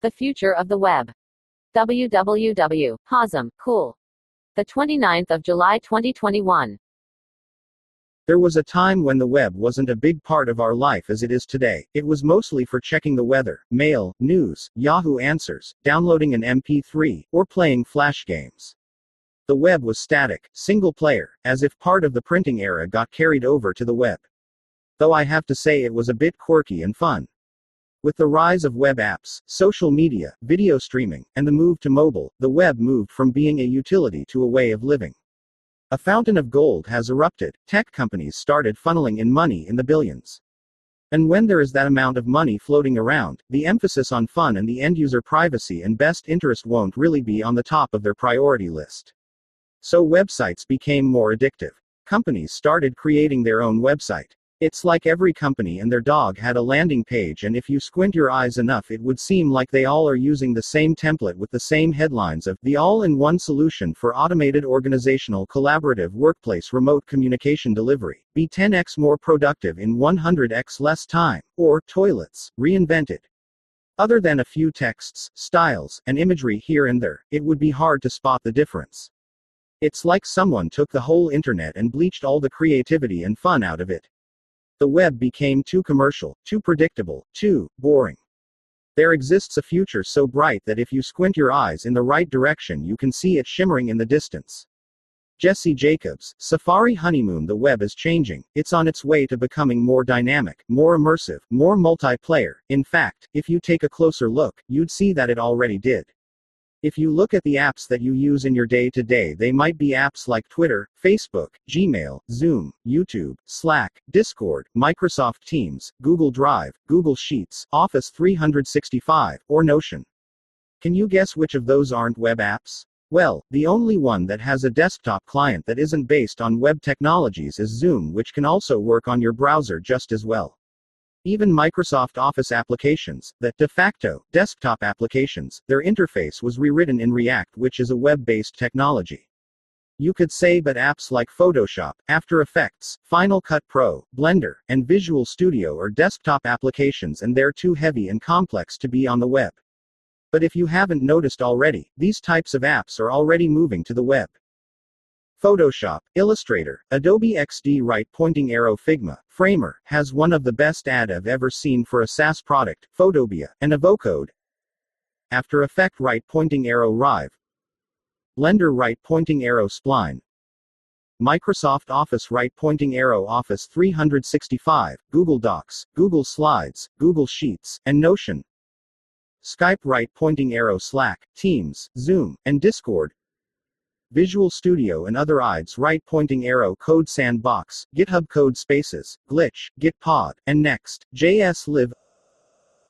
The future of the web. www. Hazem, cool. The 29th of July 2021. There was a time when the web wasn't a big part of our life as it is today. It was mostly for checking the weather, mail, news, Yahoo Answers, downloading an MP3, or playing flash games. The web was static, single player, as if part of the printing era got carried over to the web. Though I have to say it was a bit quirky and fun. With the rise of web apps, social media, video streaming, and the move to mobile, the web moved from being a utility to a way of living. A fountain of gold has erupted, tech companies started funneling in money in the billions. And when there is that amount of money floating around, the emphasis on fun and the end user privacy and best interest won't really be on the top of their priority list. So websites became more addictive. Companies started creating their own website. It's like every company and their dog had a landing page, and if you squint your eyes enough, it would seem like they all are using the same template with the same headlines of the all in one solution for automated organizational collaborative workplace remote communication delivery. Be 10x more productive in 100x less time, or toilets, reinvented. Other than a few texts, styles, and imagery here and there, it would be hard to spot the difference. It's like someone took the whole internet and bleached all the creativity and fun out of it. The web became too commercial, too predictable, too boring. There exists a future so bright that if you squint your eyes in the right direction, you can see it shimmering in the distance. Jesse Jacobs, Safari Honeymoon The web is changing, it's on its way to becoming more dynamic, more immersive, more multiplayer. In fact, if you take a closer look, you'd see that it already did. If you look at the apps that you use in your day to day, they might be apps like Twitter, Facebook, Gmail, Zoom, YouTube, Slack, Discord, Microsoft Teams, Google Drive, Google Sheets, Office 365, or Notion. Can you guess which of those aren't web apps? Well, the only one that has a desktop client that isn't based on web technologies is Zoom, which can also work on your browser just as well. Even Microsoft Office applications, that de facto desktop applications, their interface was rewritten in React, which is a web based technology. You could say, but apps like Photoshop, After Effects, Final Cut Pro, Blender, and Visual Studio are desktop applications and they're too heavy and complex to be on the web. But if you haven't noticed already, these types of apps are already moving to the web. Photoshop, Illustrator, Adobe XD right pointing arrow Figma, Framer, has one of the best ad I've ever seen for a SaaS product, Photopea, and Avocode. After Effect right pointing arrow Rive. Blender right pointing arrow Spline. Microsoft Office right pointing arrow Office 365, Google Docs, Google Slides, Google Sheets, and Notion. Skype right pointing arrow Slack, Teams, Zoom, and Discord. Visual Studio and other IDEs right pointing arrow CodeSandbox, GitHub Codespaces, glitch, Gitpod, and next, JS live.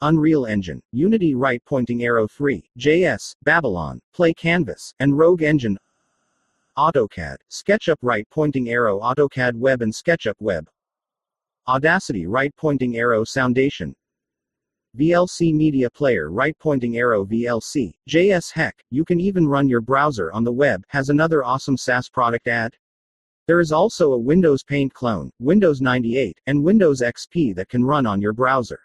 Unreal Engine, Unity right pointing arrow Three.js, Babylon, PlayCanvas, and Rogue Engine. AutoCAD, SketchUp right pointing arrow AutoCAD Web and SketchUp Web. Audacity right pointing arrow Soundation VLC Media Player right pointing arrow VLC, JS Heck, you can even run your browser on the web, has another awesome SaaS product ad. There is also a Windows Paint clone, Windows 98, and Windows XP that can run on your browser.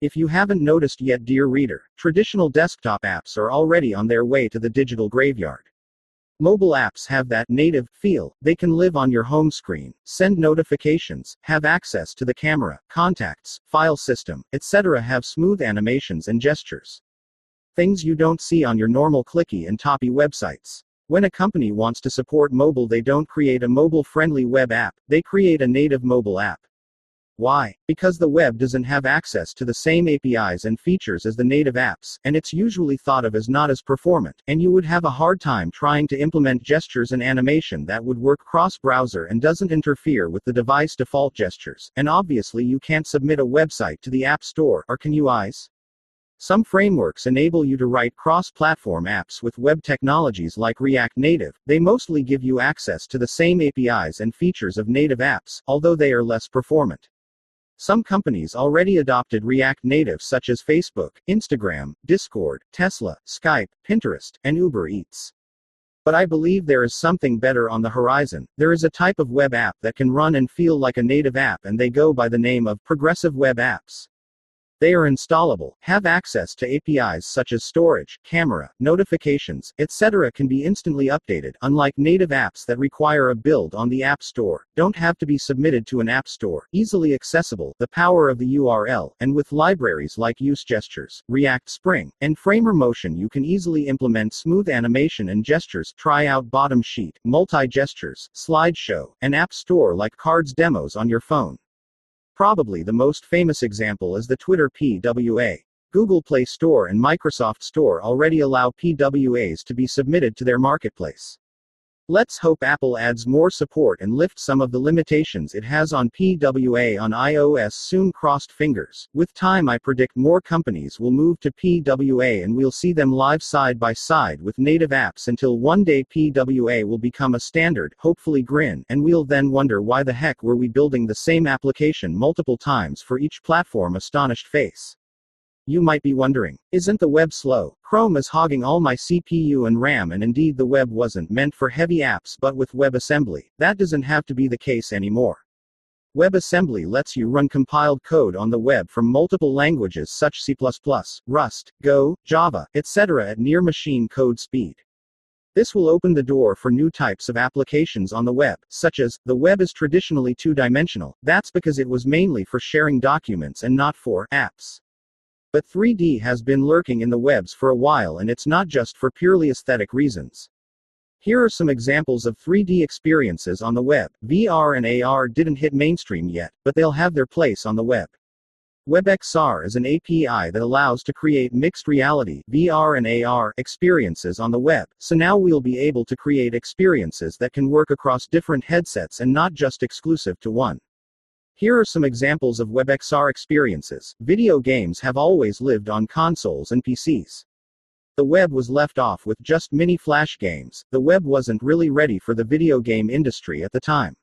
If you haven't noticed yet, dear reader, traditional desktop apps are already on their way to the digital graveyard. Mobile apps have that native feel. They can live on your home screen, send notifications, have access to the camera, contacts, file system, etc. Have smooth animations and gestures. Things you don't see on your normal clicky and toppy websites. When a company wants to support mobile, they don't create a mobile friendly web app, they create a native mobile app. Why? Because the web doesn't have access to the same APIs and features as the native apps, and it's usually thought of as not as performant, and you would have a hard time trying to implement gestures and animation that would work cross browser and doesn't interfere with the device default gestures. And obviously, you can't submit a website to the App Store, or can you, eyes? Some frameworks enable you to write cross platform apps with web technologies like React Native. They mostly give you access to the same APIs and features of native apps, although they are less performant. Some companies already adopted React Native such as Facebook, Instagram, Discord, Tesla, Skype, Pinterest, and Uber Eats. But I believe there is something better on the horizon. There is a type of web app that can run and feel like a native app, and they go by the name of progressive web apps. They are installable, have access to APIs such as storage, camera, notifications, etc. can be instantly updated, unlike native apps that require a build on the App Store, don't have to be submitted to an App Store, easily accessible, the power of the URL, and with libraries like Use Gestures, React Spring, and Framer Motion you can easily implement smooth animation and gestures, try out bottom sheet, multi-gestures, slideshow, and App Store like cards demos on your phone. Probably the most famous example is the Twitter PWA. Google Play Store and Microsoft Store already allow PWAs to be submitted to their marketplace. Let's hope Apple adds more support and lifts some of the limitations it has on PWA on iOS soon crossed fingers. With time I predict more companies will move to PWA and we'll see them live side by side with native apps until one day PWA will become a standard, hopefully grin, and we'll then wonder why the heck were we building the same application multiple times for each platform astonished face. You might be wondering, isn't the web slow? Chrome is hogging all my CPU and RAM, and indeed the web wasn't meant for heavy apps but with WebAssembly, that doesn't have to be the case anymore. WebAssembly lets you run compiled code on the web from multiple languages such C++, Rust, Go, Java, etc. at near machine code speed. This will open the door for new types of applications on the web, such as, the web is traditionally two dimensional, that's because it was mainly for sharing documents and not for apps. But 3D has been lurking in the webs for a while and it's not just for purely aesthetic reasons. Here are some examples of 3D experiences on the web. VR and AR didn't hit mainstream yet, but they'll have their place on the web. WebXR is an API that allows to create mixed reality VR and AR experiences on the web. So now we'll be able to create experiences that can work across different headsets and not just exclusive to one. Here are some examples of WebXR experiences. Video games have always lived on consoles and PCs. The web was left off with just mini flash games, the web wasn't really ready for the video game industry at the time.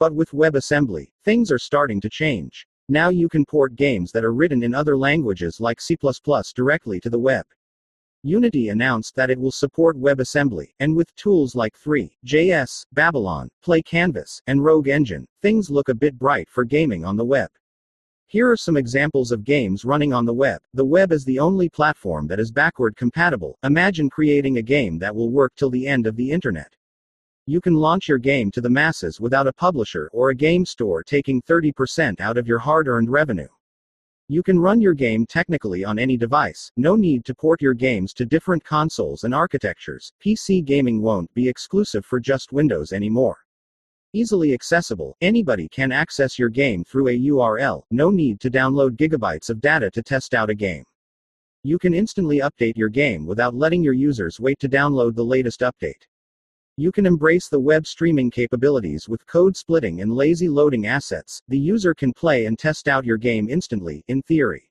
But with WebAssembly, things are starting to change. Now you can port games that are written in other languages like C directly to the web. Unity announced that it will support WebAssembly, and with tools like Three.js, Babylon, PlayCanvas, and Rogue Engine, things look a bit bright for gaming on the web. Here are some examples of games running on the web. The web is the only platform that is backward compatible. Imagine creating a game that will work till the end of the internet. You can launch your game to the masses without a publisher or a game store taking 30% out of your hard earned revenue. You can run your game technically on any device, no need to port your games to different consoles and architectures. PC gaming won't be exclusive for just Windows anymore. Easily accessible, anybody can access your game through a URL, no need to download gigabytes of data to test out a game. You can instantly update your game without letting your users wait to download the latest update. You can embrace the web streaming capabilities with code splitting and lazy loading assets. The user can play and test out your game instantly, in theory.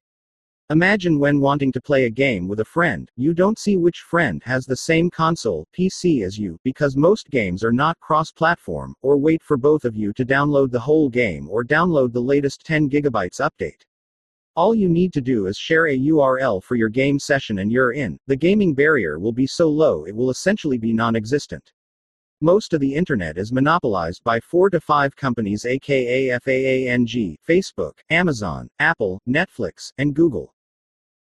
Imagine when wanting to play a game with a friend, you don't see which friend has the same console, PC as you, because most games are not cross platform, or wait for both of you to download the whole game or download the latest 10 gigabytes update. All you need to do is share a URL for your game session and you're in. The gaming barrier will be so low it will essentially be non existent. Most of the internet is monopolized by four to five companies aka FAANG, Facebook, Amazon, Apple, Netflix, and Google.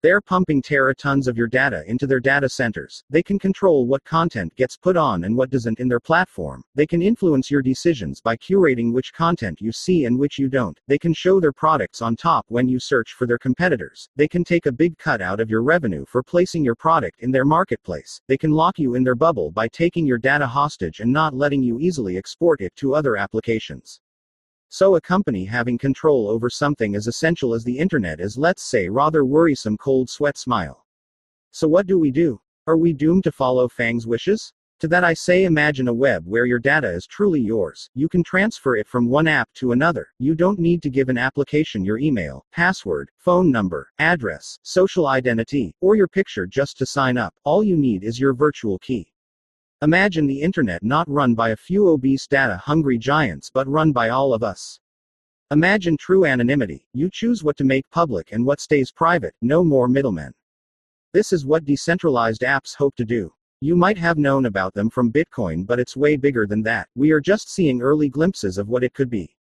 They're pumping teratons of your data into their data centers. They can control what content gets put on and what doesn't in their platform. They can influence your decisions by curating which content you see and which you don't. They can show their products on top when you search for their competitors. They can take a big cut out of your revenue for placing your product in their marketplace. They can lock you in their bubble by taking your data hostage and not letting you easily export it to other applications. So a company having control over something as essential as the internet is let's say rather worrisome cold sweat smile. So what do we do? Are we doomed to follow FAANG's wishes? To that I say imagine a web where your data is truly yours. You can transfer it from one app to another. You don't need to give an application your email, password, phone number, address, social identity, or your picture just to sign up. All you need is your virtual key. Imagine the internet not run by a few obese data hungry giants but run by all of us. Imagine true anonymity. You choose what to make public and what stays private, no more middlemen. This is what decentralized apps hope to do. You might have known about them from Bitcoin, but it's way bigger than that. We are just seeing early glimpses of what it could be.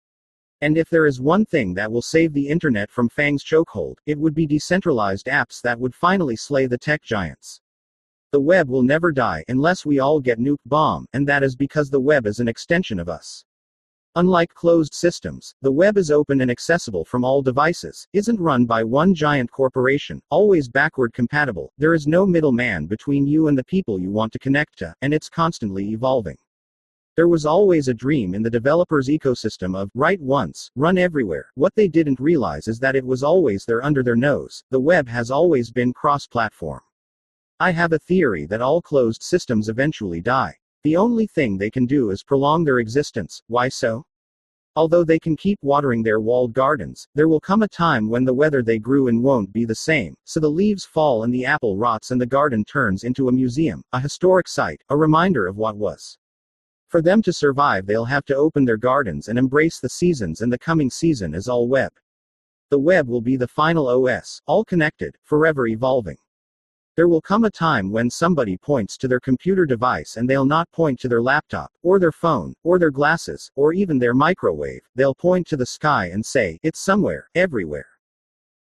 And if there is one thing that will save the internet from FAANG's chokehold, it would be decentralized apps that would finally slay the tech giants. The web will never die unless we all get nuke bomb, and that is because the web is an extension of us. Unlike closed systems, the web is open and accessible from all devices, isn't run by one giant corporation, always backward compatible, there is no middleman between you and the people you want to connect to, and it's constantly evolving. There was always a dream in the developer's ecosystem of write once, run everywhere. What they didn't realize is that it was always there under their nose. The web has always been cross platform. I have a theory that all closed systems eventually die. The only thing they can do is prolong their existence. Why so? Although they can keep watering their walled gardens, there will come a time when the weather they grew in won't be the same, so the leaves fall and the apple rots and the garden turns into a museum, a historic site, a reminder of what was. For them to survive, they'll have to open their gardens and embrace the seasons, and the coming season is all web. The web will be the final OS, all connected, forever evolving. There will come a time when somebody points to their computer device and they'll not point to their laptop, or their phone, or their glasses, or even their microwave, they'll point to the sky and say, It's somewhere, everywhere.